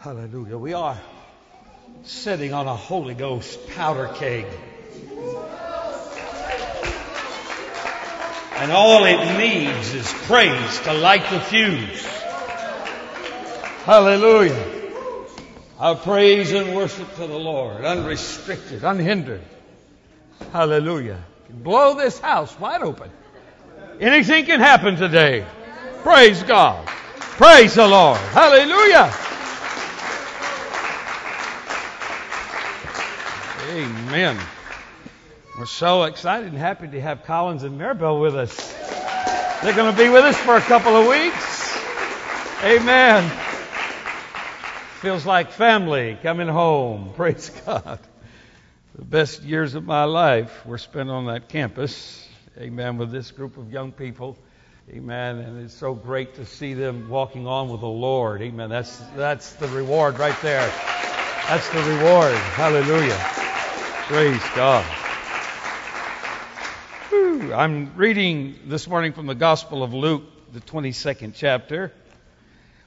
Hallelujah. We are sitting on a Holy Ghost powder keg. And all it needs is praise to light the fuse. Hallelujah. Our praise and worship to the Lord, unrestricted, unhindered. Hallelujah. Blow this house wide open. Anything can happen today. Praise God. Praise the Lord. Hallelujah. Amen. We're so excited and happy to have Collins and Maribel with us. They're going to be with us for a couple of weeks. Amen. Feels like family coming home. Praise God. The best years of my life were spent on that campus. Amen. With this group of young people. Amen. And it's so great to see them walking on with the Lord. Amen. That's, that's the reward right there. That's the reward. Hallelujah. Praise God. Whew. I'm reading this morning from the Gospel of Luke, the 22nd chapter.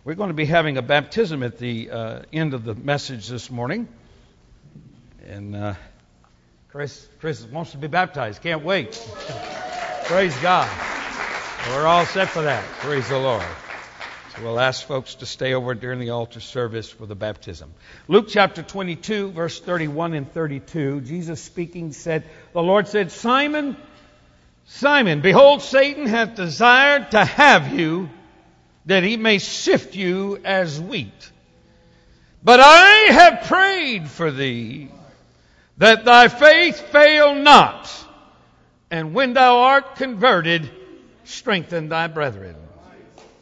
We're going to be having a baptism at the uh, end of the message this morning. And uh, Chris, Chris wants to be baptized. Can't wait. Praise God. We're all set for that. Praise the Lord. So we'll ask folks to stay over during the altar service for the baptism. Luke chapter 22, verse 31 and 32, Jesus speaking said, The Lord said, Simon, Simon, behold, Satan hath desired to have you that he may sift you as wheat. But I have prayed for thee that thy faith fail not. And when thou art converted, strengthen thy brethren.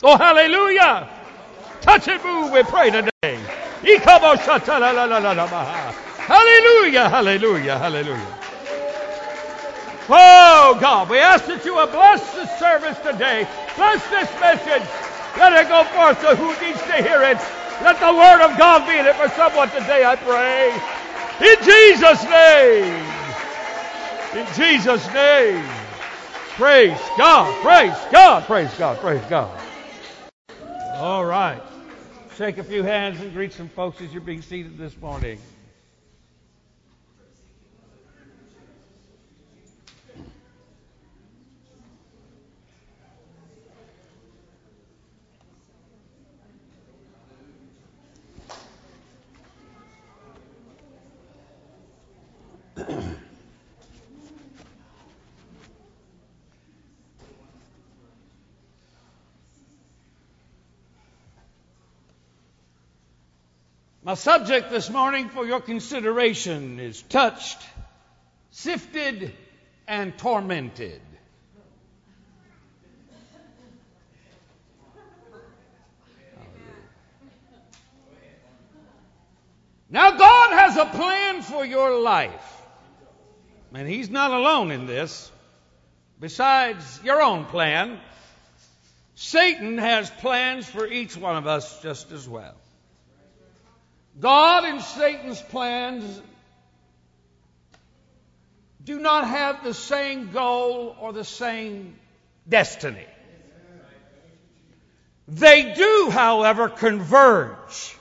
Oh, hallelujah! Touch and move, we pray today. Hallelujah, hallelujah, hallelujah. Oh, God, we ask that you will bless this service today. Bless this message. Let it go forth to who needs to hear it. Let the word of God be in it for someone today, I pray. In Jesus' name. In Jesus' name. Praise God. Praise God. Praise God. Praise God. All right. Shake a few hands and greet some folks as you're being seated this morning. My subject this morning for your consideration is touched, sifted, and tormented. Now, God has a plan for your life. And He's not alone in this. Besides your own plan, Satan has plans for each one of us just as well. God and Satan's plans do not have the same goal or the same destiny. They do, however, converge,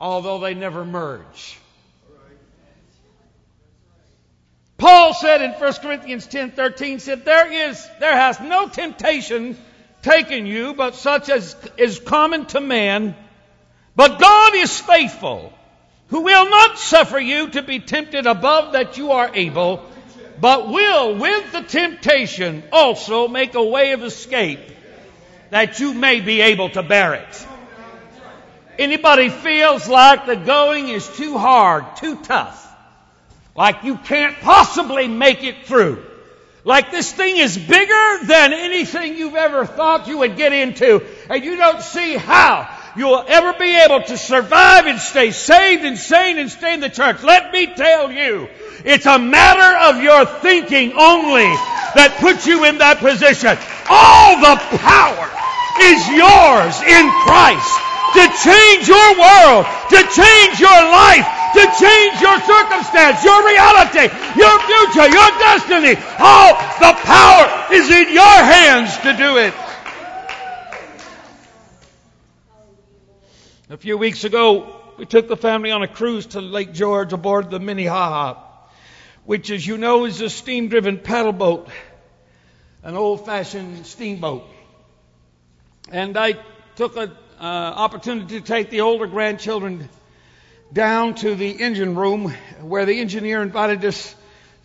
although they never merge. Paul said in 1 Corinthians 10 13, said, There is, there has no temptation taken you, but such as is common to man. But God is faithful, who will not suffer you to be tempted above that you are able, but will with the temptation also make a way of escape that you may be able to bear it. Anybody feels like the going is too hard, too tough, like you can't possibly make it through, like this thing is bigger than anything you've ever thought you would get into, and you don't see how you will ever be able to survive and stay saved and sane and stay in the church. Let me tell you, it's a matter of your thinking only that puts you in that position. All the power is yours in Christ to change your world, to change your life, to change your circumstance, your reality, your future, your destiny. All the power is in your hands to do it. A few weeks ago, we took the family on a cruise to Lake George aboard the Minnehaha, which, as you know, is a steam driven paddle boat, an old fashioned steamboat. And I took an uh, opportunity to take the older grandchildren down to the engine room where the engineer invited us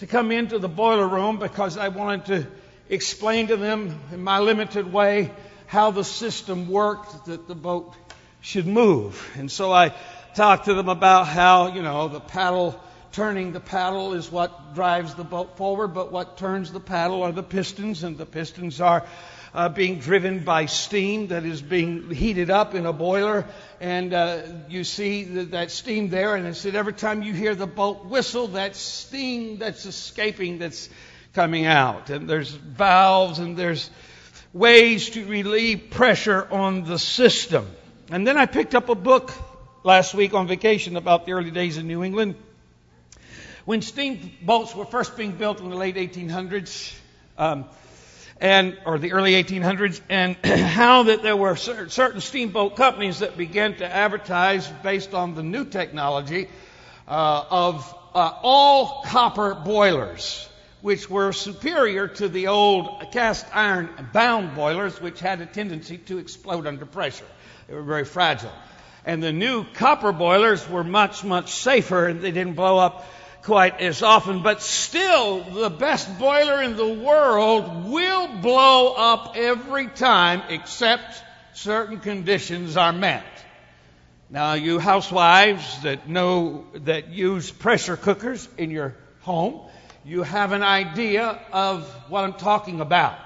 to come into the boiler room because I wanted to explain to them in my limited way how the system worked that the boat should move. And so I talked to them about how, you know, the paddle, turning the paddle is what drives the boat forward, but what turns the paddle are the pistons, and the pistons are uh, being driven by steam that is being heated up in a boiler. And uh, you see that, that steam there, and I said every time you hear the boat whistle, that steam that's escaping that's coming out. And there's valves and there's ways to relieve pressure on the system. And then I picked up a book last week on vacation about the early days in New England. When steamboats were first being built in the late 1800s, um, and or the early 1800s, and how that there were certain steamboat companies that began to advertise based on the new technology uh, of uh, all copper boilers, which were superior to the old cast iron bound boilers, which had a tendency to explode under pressure. They were very fragile. And the new copper boilers were much, much safer, and they didn't blow up quite as often, but still, the best boiler in the world will blow up every time except certain conditions are met. Now, you housewives that know, that use pressure cookers in your home, you have an idea of what I'm talking about.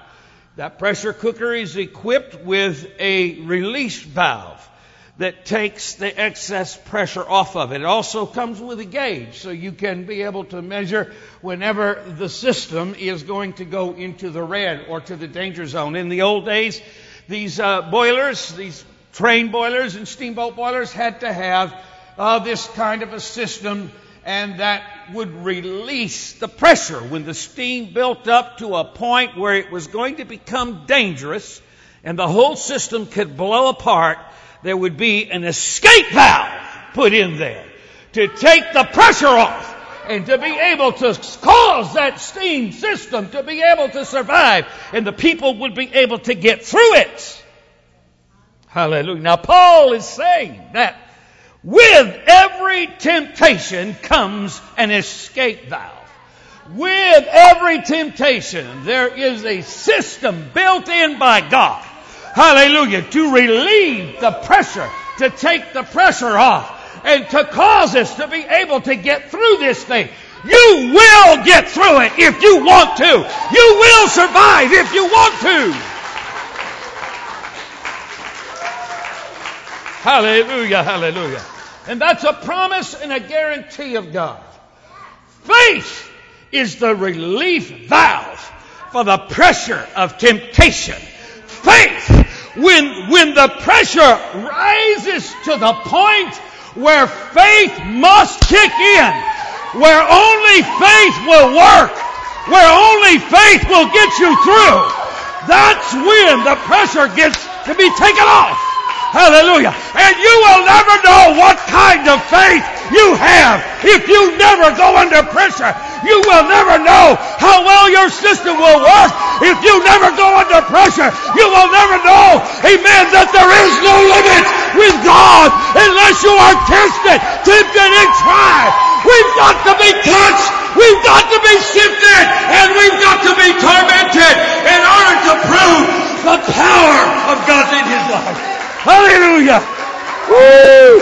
That pressure cooker is equipped with a release valve that takes the excess pressure off of it. It also comes with a gauge, so you can be able to measure whenever the system is going to go into the red or to the danger zone. In the old days, these uh, boilers, these train boilers and steamboat boilers had to have uh, this kind of a system and that would release the pressure when the steam built up to a point where it was going to become dangerous and the whole system could blow apart there would be an escape valve put in there to take the pressure off and to be able to cause that steam system to be able to survive and the people would be able to get through it. Hallelujah. Now Paul is saying that with every temptation comes an escape valve. With every temptation, there is a system built in by God hallelujah, to relieve the pressure, to take the pressure off, and to cause us to be able to get through this thing. You will get through it if you want to. You will survive if you want to. Hallelujah, hallelujah. And that's a promise and a guarantee of God. Faith is the relief valve for the pressure of temptation. Faith when, when the pressure rises to the point where faith must kick in, where only faith will work, where only faith will get you through, that's when the pressure gets to be taken off. Hallelujah. And you will never know what kind of faith you have if you never go under pressure. You will never know how well your system will work if you never go under pressure. You will never know, amen, that there is no limit with God unless you are tested, tempted, and tried. We've got to be touched. We've got to be sifted. And we've got to be tormented in order to prove the power of God in His life. Hallelujah. Woo!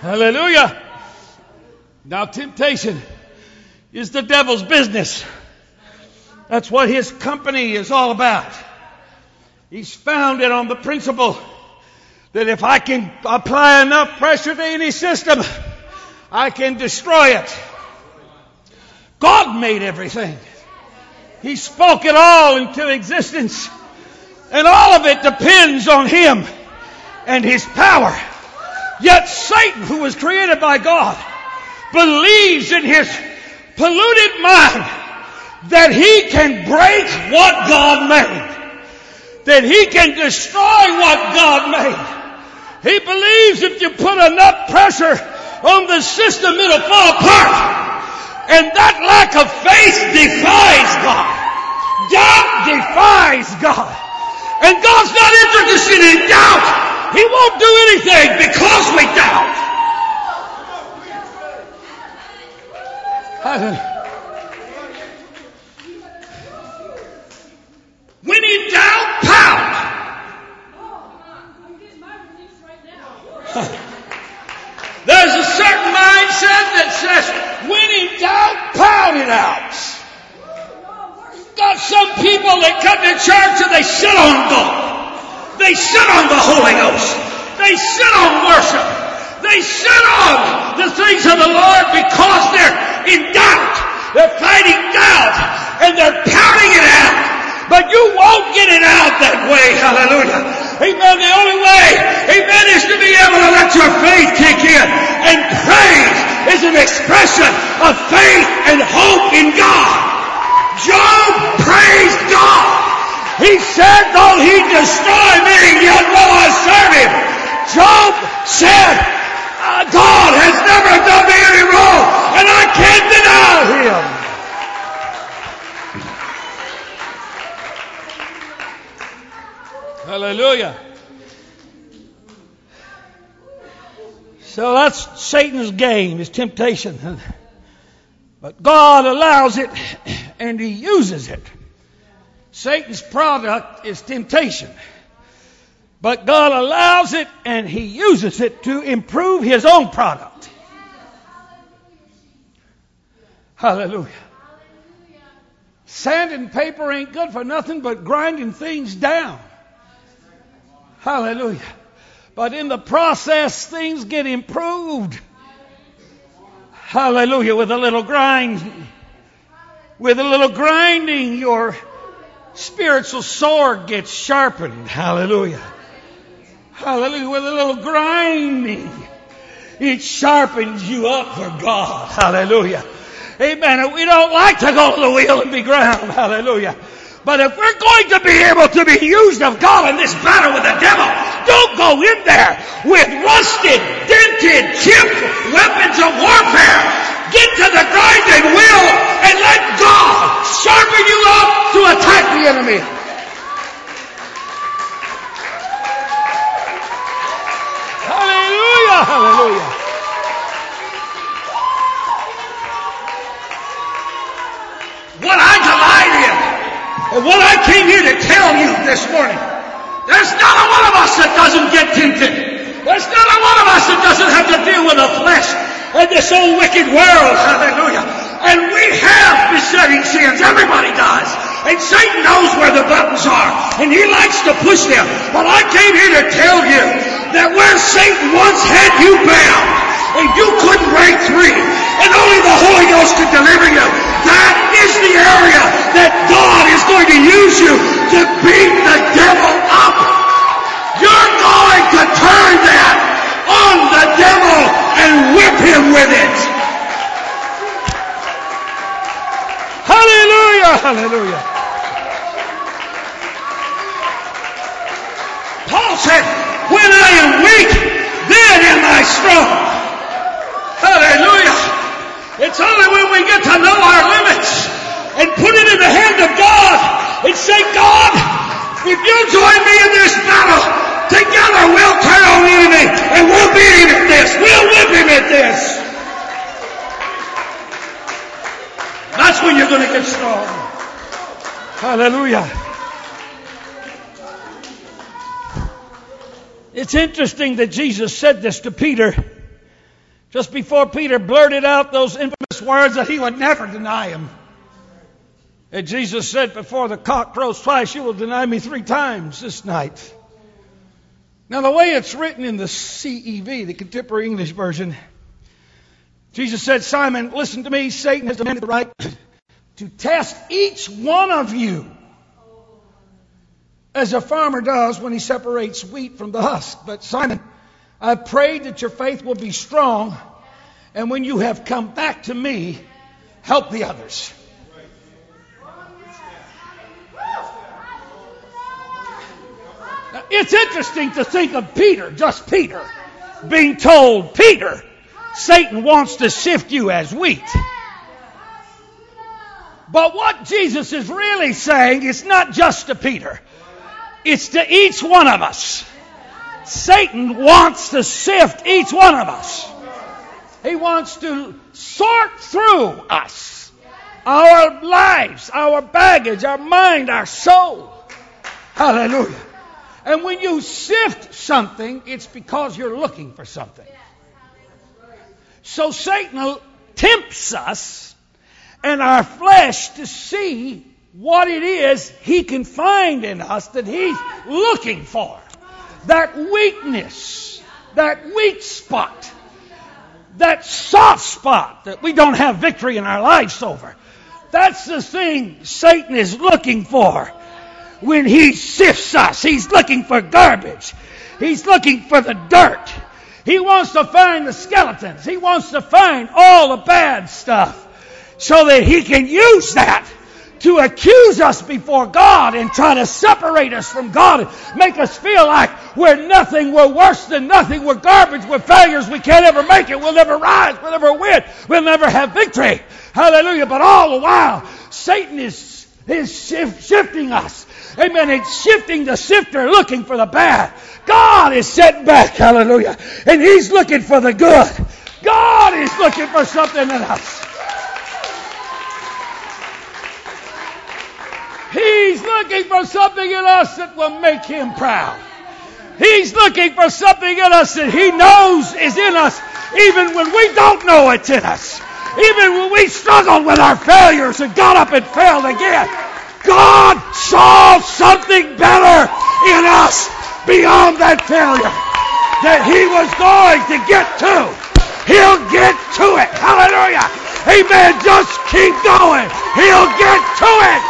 Hallelujah. Now, temptation is the devil's business. That's what his company is all about. He's founded on the principle that if I can apply enough pressure to any system, I can destroy it. God made everything. He spoke it all into existence. And all of it depends on Him and His power. Yet Satan, who was created by God, believes in his polluted mind that he can break what God made. that he can destroy what God made. He believes if you put enough pressure on the system, it'll fall apart. And that lack of faith defies God. Doubt defies God. And God's not interested in doubt. He won't do anything because we doubt. When in doubt, pout. There's a certain mindset that says, when in doubt, pout it out. Got some people that come to church and they sit on God. They sit on the Holy Ghost. They sit on worship. They sit on the things of the Lord because they're in doubt. They're fighting doubt and they're pouting it out. But you won't get it out that way. Hallelujah. Amen. The only way, amen, is to be able to let your faith kick in. And praise is an expression of faith and hope in God. Job praised God. He said, though he destroy me, yet will I serve him. Job said, uh, God has never done me any wrong, and I can't deny him. Hallelujah. So that's Satan's game, his temptation. But God allows it and he uses it. Satan's product is temptation. But God allows it and he uses it to improve his own product. Hallelujah. Sand and paper ain't good for nothing but grinding things down. Hallelujah. But in the process, things get improved. Hallelujah. With a little grind, with a little grinding, your spiritual sword gets sharpened. Hallelujah. Hallelujah. With a little grinding, it sharpens you up for God. Hallelujah. Amen. We don't like to go to the wheel and be ground. Hallelujah. But if we're going to be able to be used of God in this battle with the devil, don't go in there with rusted, dented, chipped weapons of warfare. Get to the grinding wheel and let God sharpen you up to attack the enemy. Hallelujah, hallelujah. What I delight in, and what I came here to tell you this morning, there's not a one of us that doesn't get tempted. There's not a one of us that doesn't have to deal with the flesh and this old wicked world. Hallelujah. And we have besetting sins. Everybody does. And Satan knows where the buttons are. And he likes to push them. But I came here to tell you that where Satan once had you bound, and you couldn't break free, and only the Holy Ghost could deliver you, that is the area that God is going to use you to beat the devil up. You're going to turn that on the devil and whip him with it. Hallelujah, hallelujah. Paul said, when I am weak, then am I strong. Hallelujah. It's only when we get to know our limits and put it in the hand of God and say, God, if you join me in this battle, together we'll turn on the enemy and we'll beat him at this. We'll whip him at this. That's when you're going to get strong. Hallelujah. It's interesting that Jesus said this to Peter just before Peter blurted out those infamous words that he would never deny him. And Jesus said, Before the cock crows twice, you will deny me three times this night. Now, the way it's written in the CEV, the Contemporary English Version, Jesus said, Simon, listen to me. Satan has demanded the right to test each one of you as a farmer does when he separates wheat from the husk. But Simon, I've prayed that your faith will be strong, and when you have come back to me, help the others. It's interesting to think of Peter, just Peter, being told, Peter, Satan wants to sift you as wheat. But what Jesus is really saying is not just to Peter, it's to each one of us. Satan wants to sift each one of us. He wants to sort through us, our lives, our baggage, our mind, our soul. Hallelujah. And when you sift something, it's because you're looking for something. So Satan tempts us and our flesh to see what it is he can find in us that he's looking for. That weakness, that weak spot, that soft spot that we don't have victory in our lives over. That's the thing Satan is looking for when he sifts us. He's looking for garbage. He's looking for the dirt. He wants to find the skeletons. He wants to find all the bad stuff so that he can use that to accuse us before God and try to separate us from God and make us feel like we're nothing, we're worse than nothing, we're garbage, we're failures, we can't ever make it, we'll never rise, we'll never win, we'll never have victory. Hallelujah. But all the while, Satan is, is shifting us. Amen. It's shifting the sifter looking for the bad. God is sitting back, hallelujah, and He's looking for the good. God is looking for something in us. He's looking for something in us that will make Him proud. He's looking for something in us that He knows is in us, even when we don't know it's in us. Even when we struggled with our failures and got up and failed again. God saw something better in us beyond that failure that he was going to get to. He'll get to it. Hallelujah. Amen. Just keep going. He'll get to it.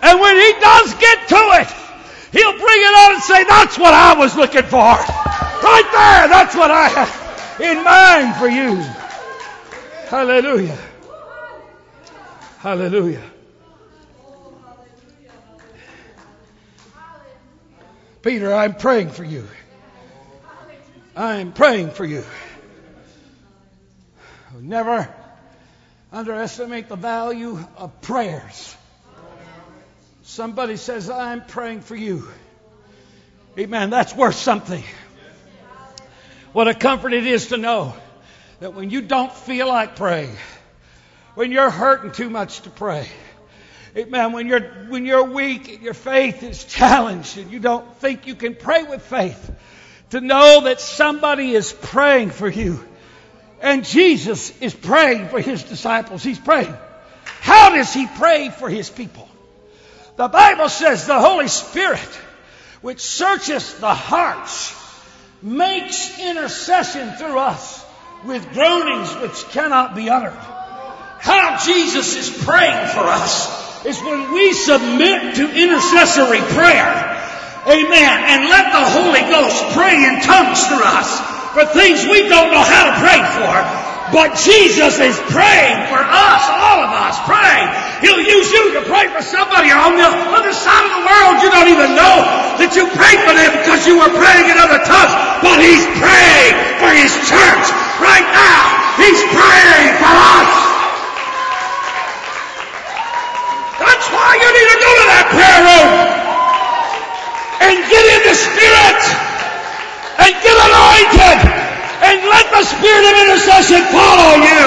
And when he does get to it, he'll bring it out and say, That's what I was looking for. Right there. That's what I had in mind for you. Hallelujah. Hallelujah. Peter, I'm praying for you. I'm praying for you. Never underestimate the value of prayers. Somebody says, I'm praying for you. Amen. That's worth something. What a comfort it is to know that when you don't feel like praying, when you're hurting too much to pray. Amen. When you're, when you're weak and your faith is challenged and you don't think you can pray with faith, to know that somebody is praying for you. And Jesus is praying for his disciples. He's praying. How does he pray for his people? The Bible says the Holy Spirit, which searches the hearts, makes intercession through us with groanings which cannot be uttered. How Jesus is praying for us is when we submit to intercessory prayer. Amen. And let the Holy Ghost pray in tongues through us for things we don't know how to pray for. But Jesus is praying for us, all of us. Pray. He'll use you to pray for somebody on the other side of the world. You don't even know that you prayed for them because you were praying in other tongues. But He's praying for His church right now. He's praying for us. That's why you need to go to that prayer room and get in the Spirit and get anointed and let the Spirit of intercession follow you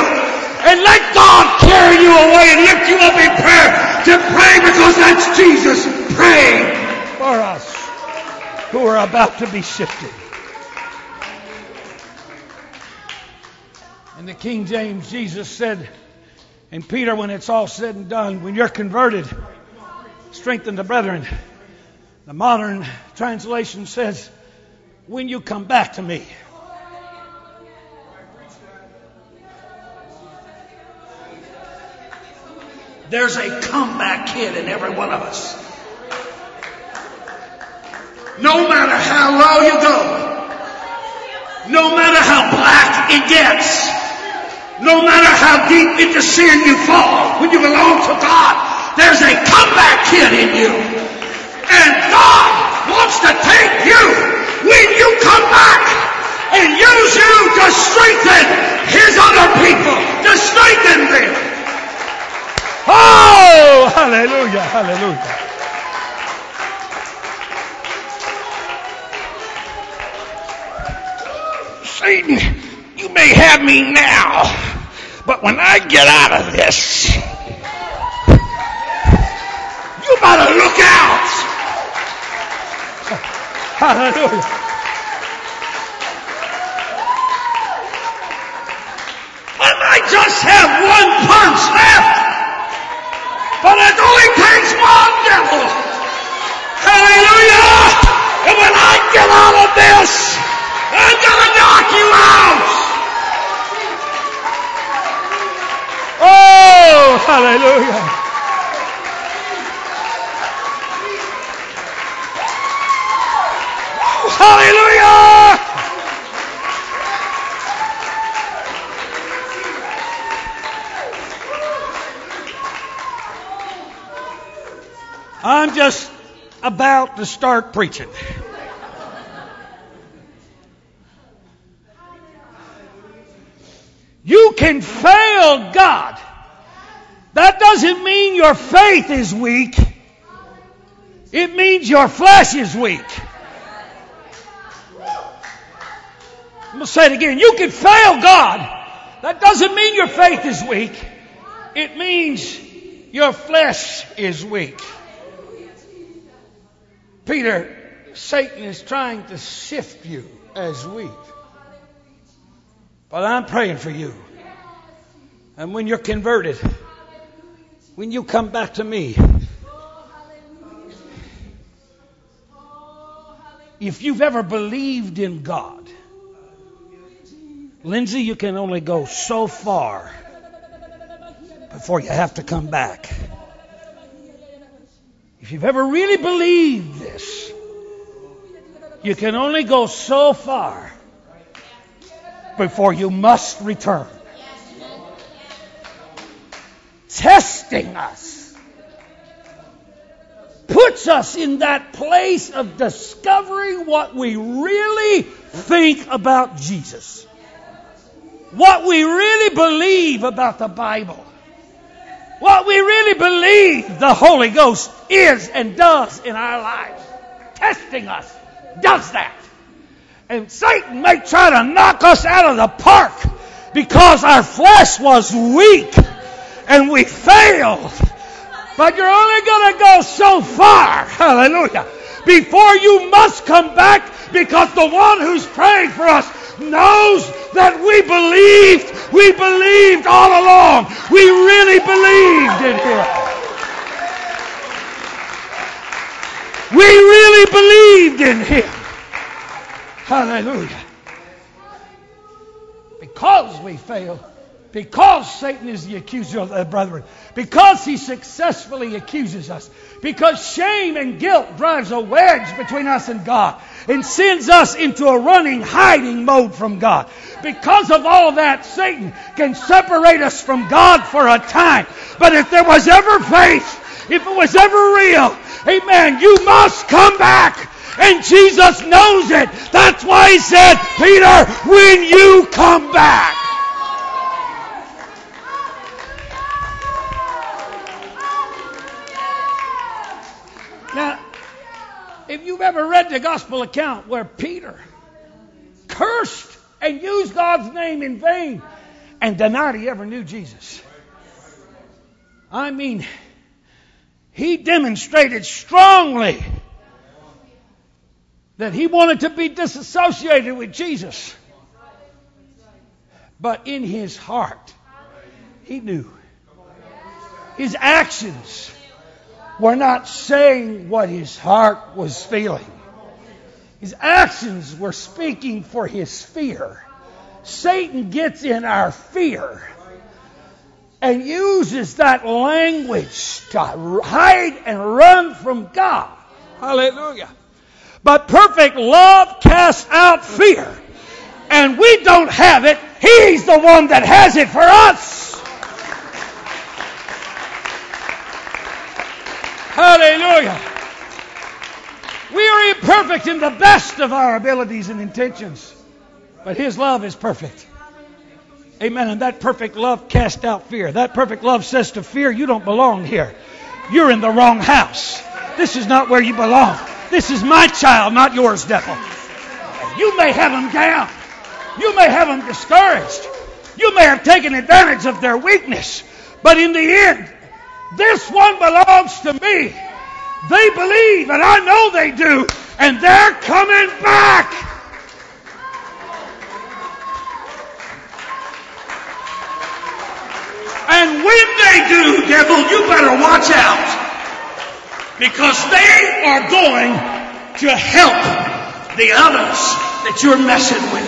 and let God carry you away and lift you up in prayer to pray because that's Jesus praying for us who are about to be shifted. In the King James, Jesus said, and Peter, when it's all said and done, when you're converted, strengthen the brethren. The modern translation says, when you come back to me. There's a comeback kid in every one of us. No matter how low you go, no matter how black it gets, No matter how deep into sin you fall, when you belong to God, there's a comeback kid in you. And God wants to take you when you come back and use you to strengthen His other people, to strengthen them. Oh, hallelujah, hallelujah. Satan, you may have me now, but when I get out of this, you better look out. Hallelujah. I might just have one punch left, but it only takes one devil. Hallelujah! And when I get out of this, I'm gonna knock you out. Oh, hallelujah. Hallelujah! I'm just to start preaching. You can fail God. That doesn't mean your faith is weak. It means your flesh is weak. I'm going to say it again. You can fail God. That doesn't mean your faith is weak. It means your flesh is weak. Peter, Satan is trying to sift you as wheat. But I'm praying for you. And when you're converted, when you come back to me, if you've ever believed in God, Lindsay, you can only go so far before you have to come back. If you've ever really believed you can only go so far before you must return. Testing us puts us in that place of discovering what we really think about Jesus, what we really believe about the Bible, what we really believe the Holy Ghost is and does in our lives. Testing us does that. And Satan may try to knock us out of the park because our flesh was weak and we failed. But you're only going to go so far, hallelujah, before you must come back because the one who's praying for us knows that we believed, we believed all along. We really believed in Him. We really believed in Him. Hallelujah. Because we fail, because Satan is the accuser of the brethren, because he successfully accuses us, because shame and guilt drives a wedge between us and God and sends us into a running, hiding mode from God. Because of all that, Satan can separate us from God for a time. But if there was ever faith, if it was ever real, amen, you must come back. And Jesus knows it. That's why he said, Peter, when you come back. Now, if you've ever read the gospel account where Peter cursed and used God's name in vain and denied he ever knew Jesus, I mean, he demonstrated strongly that he wanted to be disassociated with Jesus. But in his heart, he knew. His actions were not saying what his heart was feeling. His actions were speaking for his fear. Satan gets in our fear and uses that language to hide and run from God. Hallelujah. But perfect love casts out fear. and we don't have it, He's the one that has it for us. Hallelujah. We are imperfect in the best of our abilities and intentions, but His love is perfect. Amen. And that perfect love casts out fear. That perfect love says to fear, you don't belong here. You're in the wrong house. This is not where you belong. This is my child, not yours, devil. You may have them down. You may have them discouraged. You may have taken advantage of their weakness. But in the end, this one belongs to me. They believe, and I know they do, and they're coming back. And when they do, devil, you better watch out. Because they are going to help the others that you're messing with.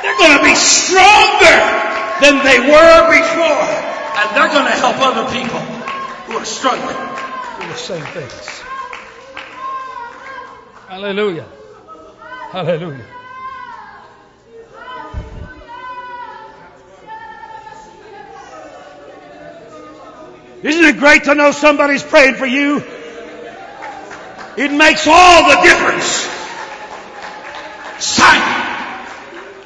They're going to be stronger than they were before. And they're going to help other people who are struggling with the same things. Hallelujah. Hallelujah. Isn't it great to know somebody's praying for you? It makes all the difference. Simon,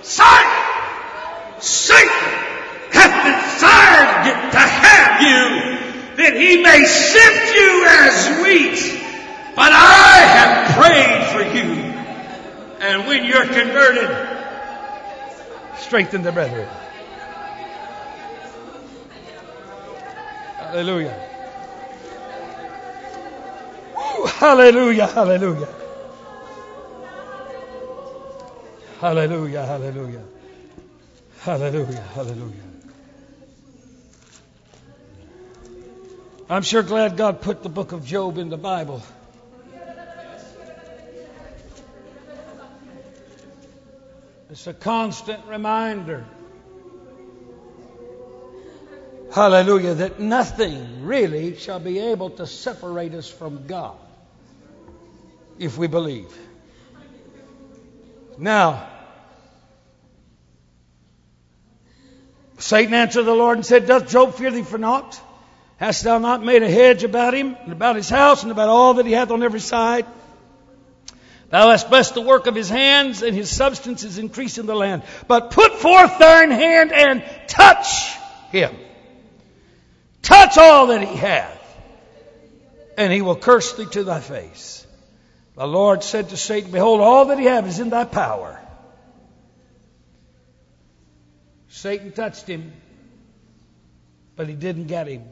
Simon, Satan hath desired to have you that he may sift you as wheat. But I have prayed for you. And when you're converted, strengthen the brethren. Hallelujah. hallelujah, hallelujah. Hallelujah, hallelujah. Hallelujah, hallelujah. I'm sure glad God put the book of Job in the Bible. It's a constant reminder Hallelujah. That nothing really shall be able to separate us from God if we believe. Now, Satan answered the Lord and said, Doth Job fear thee for naught? Hast thou not made a hedge about him, and about his house, and about all that he hath on every side? Thou hast blessed the work of his hands, and his substance is increased in the land. But put forth thine hand and touch him Touch all that he hath, and he will curse thee to thy face. The Lord said to Satan, Behold, all that he hath is in thy power. Satan touched him, but he didn't get him.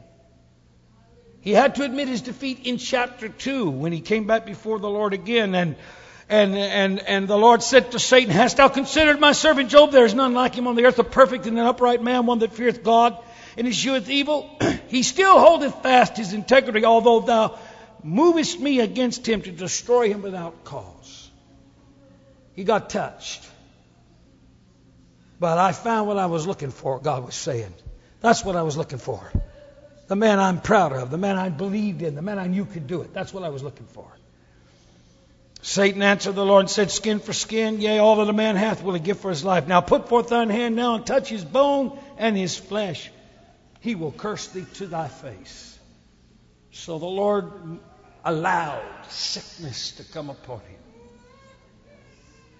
He had to admit his defeat in chapter 2 when he came back before the Lord again. And, and, and, and the Lord said to Satan, Hast thou considered my servant Job? There is none like him on the earth, a perfect and an upright man, one that feareth God and escheweth evil, he still holdeth fast his integrity, although thou movest me against him to destroy him without cause. He got touched. But I found what I was looking for, God was saying. That's what I was looking for. The man I'm proud of, the man I believed in, the man I knew could do it. That's what I was looking for. Satan answered the Lord and said, Skin for skin, yea, all that a man hath will he give for his life. Now put forth thine hand now and touch his bone and his flesh he will curse thee to thy face. So the Lord allowed sickness to come upon him.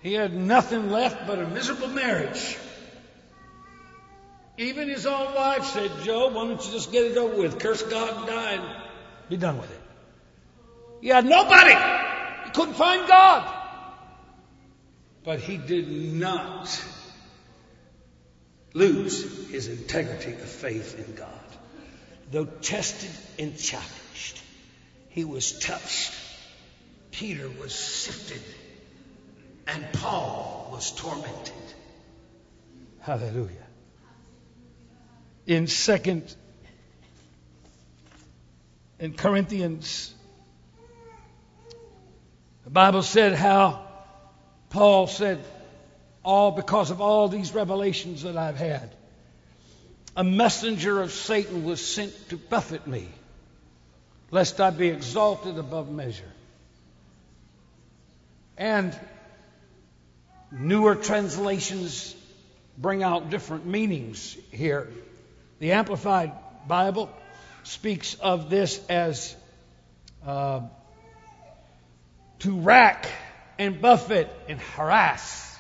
He had nothing left but a miserable marriage. Even his own wife said, Job, why don't you just get it over with? Curse God and die and be done with it. He had nobody. He couldn't find God. But he did not lose his integrity of faith in God. Though tested and challenged, he was touched. Peter was sifted, and Paul was tormented. Hallelujah. In second in Corinthians, the Bible said how Paul said, all because of all these revelations that I've had. A messenger of Satan was sent to buffet me, lest I be exalted above measure. And newer translations bring out different meanings here. The Amplified Bible speaks of this as uh, to rack and buffet and harass.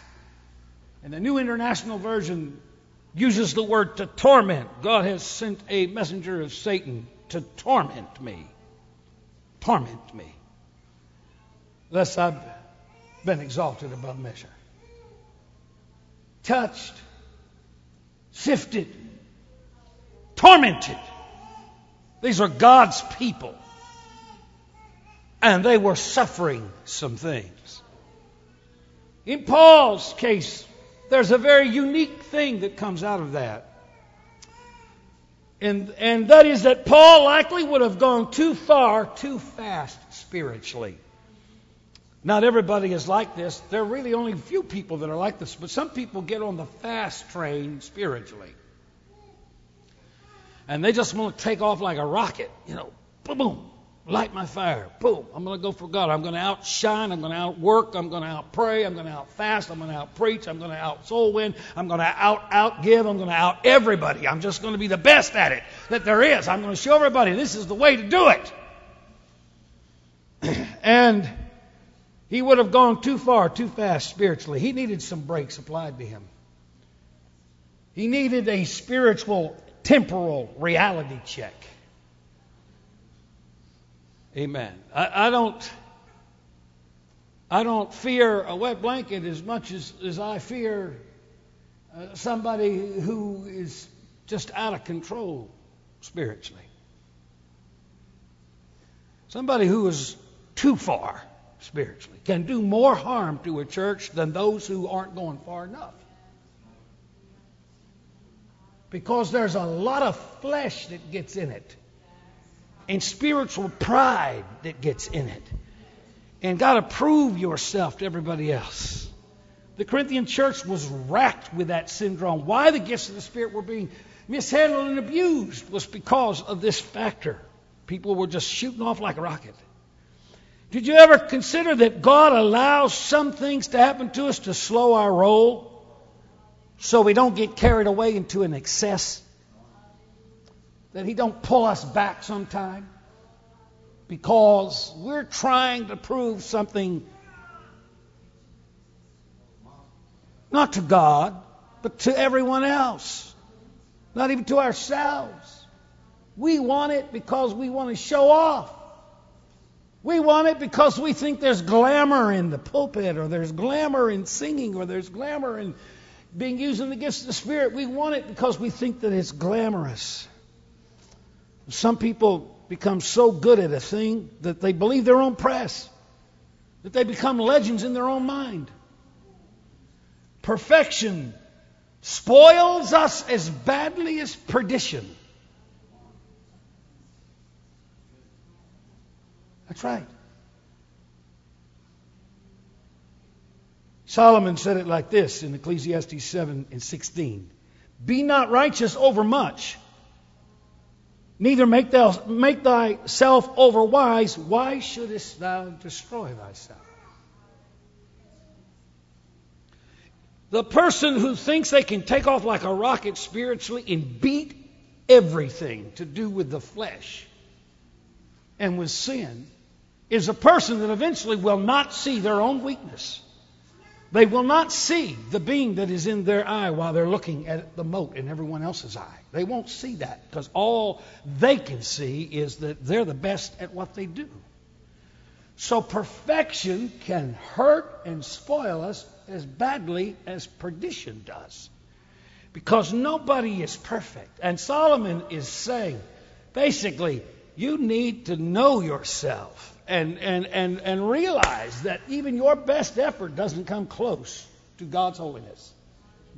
And the New International Version uses the word to torment. God has sent a messenger of Satan to torment me. Torment me. Lest I've been exalted above measure. Touched, sifted, tormented. These are God's people. And they were suffering some things. In Paul's case, there's a very unique thing that comes out of that. And, and that is that Paul likely would have gone too far too fast spiritually. Not everybody is like this. There are really only a few people that are like this, but some people get on the fast train spiritually. And they just want to take off like a rocket, you know, boom, boom, light my fire. Boom. I'm going to go for God. I'm going to outshine. I'm going to outwork. I'm going to outpray. I'm going to outfast. I'm going to outpreach. I'm going to out soul win. I'm going to out outgive. I'm going to out everybody. I'm just going to be the best at it that there is. I'm going to show everybody this is the way to do it. and he would have gone too far, too fast spiritually. He needed some brakes applied to him. He needed a spiritual, temporal reality check. Amen. I, I, don't. I don't fear a wet blanket as much as, as I fear uh, somebody who is just out of control spiritually. Somebody who is too far spiritually can do more harm to a church than those who aren't going far enough. Because there's a lot of flesh that gets in it and spiritual pride that gets in it. And got to prove yourself to everybody else. The Corinthian church was racked with that syndrome. Why the gifts of the Spirit were being mishandled and abused was because of this factor. People were just shooting off like a rocket. Did you ever consider that God allows some things to happen to us to slow our roll so we don't get carried away into an excess? That He don't pull us back sometime because we're trying to prove something not to God, but to everyone else, not even to ourselves. We want it because we want to show off. We want it because we think there's glamour in the pulpit, or there's glamour in singing, or there's glamour in being used in the gifts of the Spirit. We want it because we think that it's glamorous. Some people become so good at a thing that they believe their own press, that they become legends in their own mind. Perfection spoils us as badly as perdition. That's right. Solomon said it like this in Ecclesiastes 7 and 16 Be not righteous over much Neither make, thou, make thyself overwise. Why shouldest thou destroy thyself? The person who thinks they can take off like a rocket spiritually and beat everything to do with the flesh and with sin is a person that eventually will not see their own weakness. They will not see the beam that is in their eye while they're looking at the mote in everyone else's eye. They won't see that because all they can see is that they're the best at what they do. So perfection can hurt and spoil us as badly as perdition does. Because nobody is perfect. And Solomon is saying, basically, you need to know yourself and, and, and, and realize that even your best effort doesn't come close to God's holiness.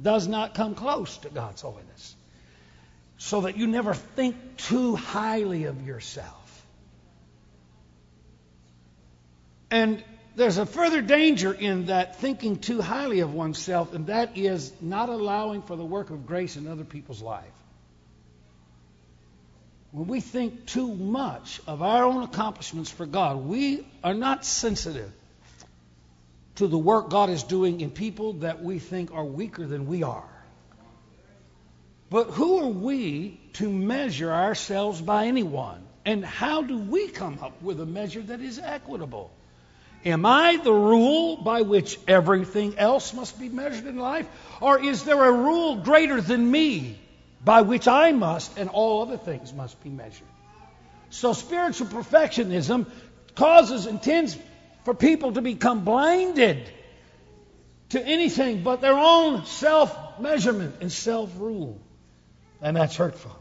Does not come close to God's holiness. So that you never think too highly of yourself. And there's a further danger in that thinking too highly of oneself, and that is not allowing for the work of grace in other people's lives when we think too much of our own accomplishments for God, we are not sensitive to the work God is doing in people that we think are weaker than we are. But who are we to measure ourselves by anyone? And how do we come up with a measure that is equitable? Am I the rule by which everything else must be measured in life? Or is there a rule greater than me by which I must and all other things must be measured? So spiritual perfectionism causes and tends for people to become blinded to anything but their own self measurement and self rule. And that's hurtful.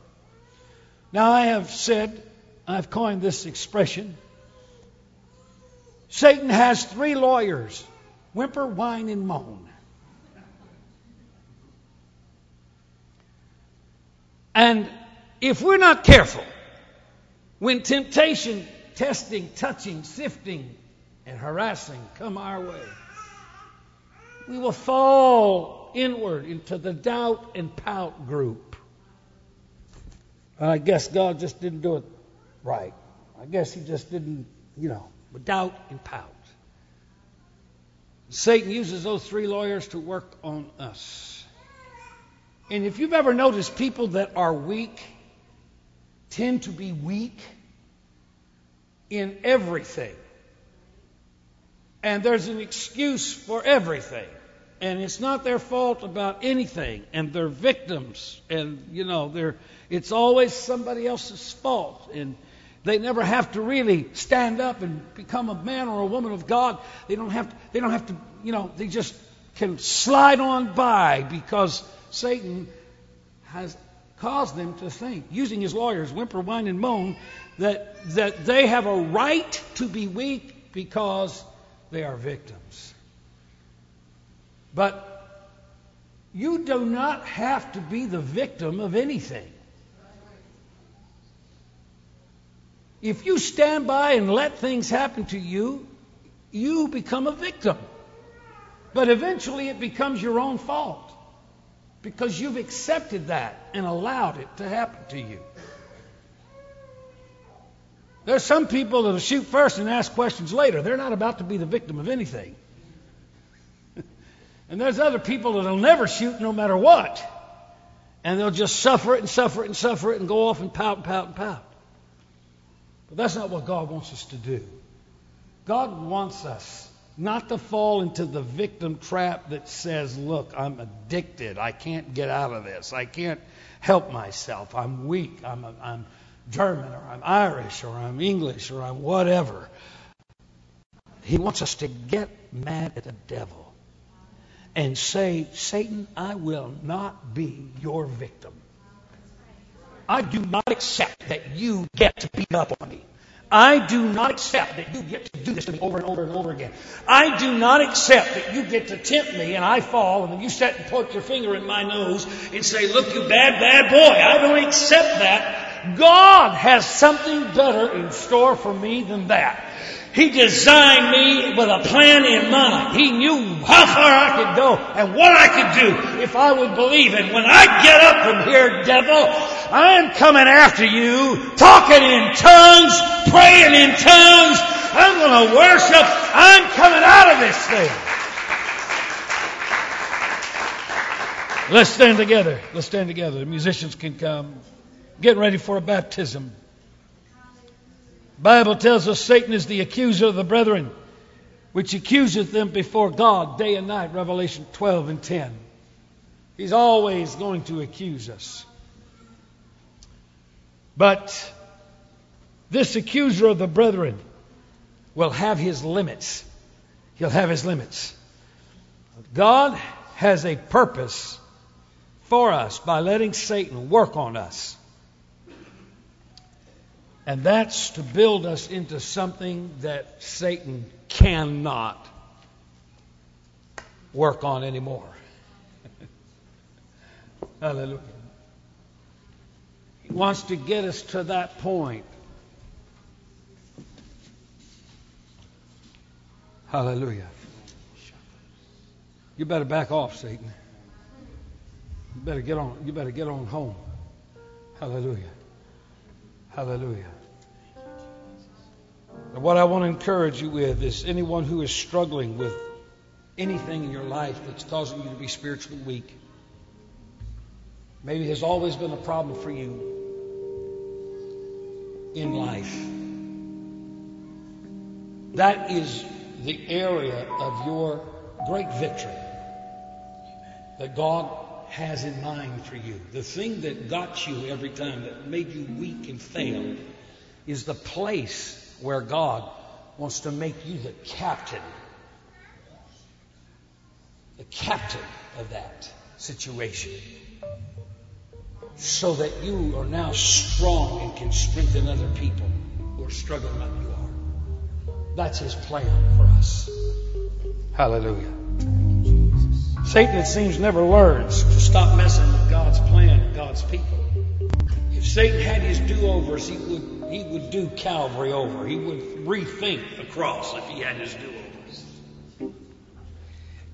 Now, I have said, I've coined this expression Satan has three lawyers whimper, whine, and moan. And if we're not careful, when temptation, testing, touching, sifting, and harassing come our way, we will fall inward into the doubt and pout group. And I guess God just didn't do it right. I guess He just didn't, you know with doubt and pout. Satan uses those three lawyers to work on us. And if you've ever noticed people that are weak tend to be weak in everything. And there's an excuse for everything. And it's not their fault about anything. And they're victims. And, you know, they're, it's always somebody else's fault. And they never have to really stand up and become a man or a woman of God. They don't have to, they don't have to, you know, they just can slide on by because Satan has caused them to think, using his lawyers, whimper, whine, and moan, that, that they have a right to be weak because they are victims. But you do not have to be the victim of anything. If you stand by and let things happen to you, you become a victim. But eventually it becomes your own fault because you've accepted that and allowed it to happen to you. There's some people that'll shoot first and ask questions later. They're not about to be the victim of anything. and there's other people that'll never shoot no matter what. And they'll just suffer it and suffer it and suffer it and go off and pout and pout and pout. But that's not what God wants us to do. God wants us not to fall into the victim trap that says, Look, I'm addicted. I can't get out of this. I can't help myself. I'm weak. I'm, I'm German or I'm Irish or I'm English or I'm whatever. He wants us to get mad at the devil and say, Satan, I will not be your victim. I do not accept that you get to beat up on me. I do not accept that you get to do this to me over and over and over again. I do not accept that you get to tempt me and I fall and then you sit and poke your finger in my nose and say, look, you bad, bad boy. I don't accept that. God has something better in store for me than that. He designed me with a plan in mind. He knew how far I could go and what I could do if I would believe it. When I get up from here, devil, I'm coming after you, talking in tongues, praying in tongues. I'm going to worship. I'm coming out of this thing. Let's stand together. Let's stand together. The musicians can come. Getting ready for a baptism. Bible tells us Satan is the accuser of the brethren, which accuseth them before God day and night. Revelation 12 and 10. He's always going to accuse us. But this accuser of the brethren will have his limits. He'll have his limits. God has a purpose for us by letting Satan work on us. And that's to build us into something that Satan cannot work on anymore. Hallelujah. He wants to get us to that point. Hallelujah. You better back off, Satan. You better get on. You better get on home. Hallelujah. Hallelujah. And what I want to encourage you with is anyone who is struggling with anything in your life that's causing you to be spiritually weak. Maybe has always been a problem for you in life. That is the area of your great victory that God has in mind for you. The thing that got you every time, that made you weak and failed, is the place where God wants to make you the captain. The captain of that situation. So that you are now strong and can strengthen other people who are struggling like you are. That's his plan for us. Hallelujah. Satan, it seems, never learns to stop messing with God's plan and God's people. If Satan had his do-overs, he would he would do Calvary over. He would rethink the cross if he had his do-overs.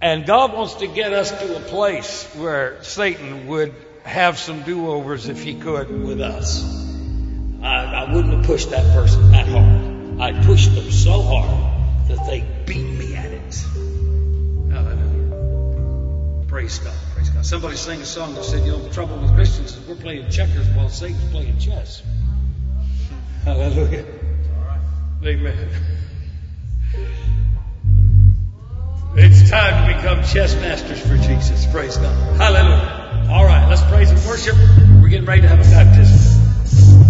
And God wants to get us to a place where Satan would have some do-overs if he could with us. I, I wouldn't have pushed that person that hard. I pushed them so hard that they beat me at it. Hallelujah. Praise God. Praise God. Somebody sang a song that said, you know, the trouble with Christians is we're playing checkers while Satan's playing chess. Hallelujah. Amen. It's time to become chess masters for Jesus. Praise God. Hallelujah. All right, let's praise and worship. We're getting ready to have a baptism.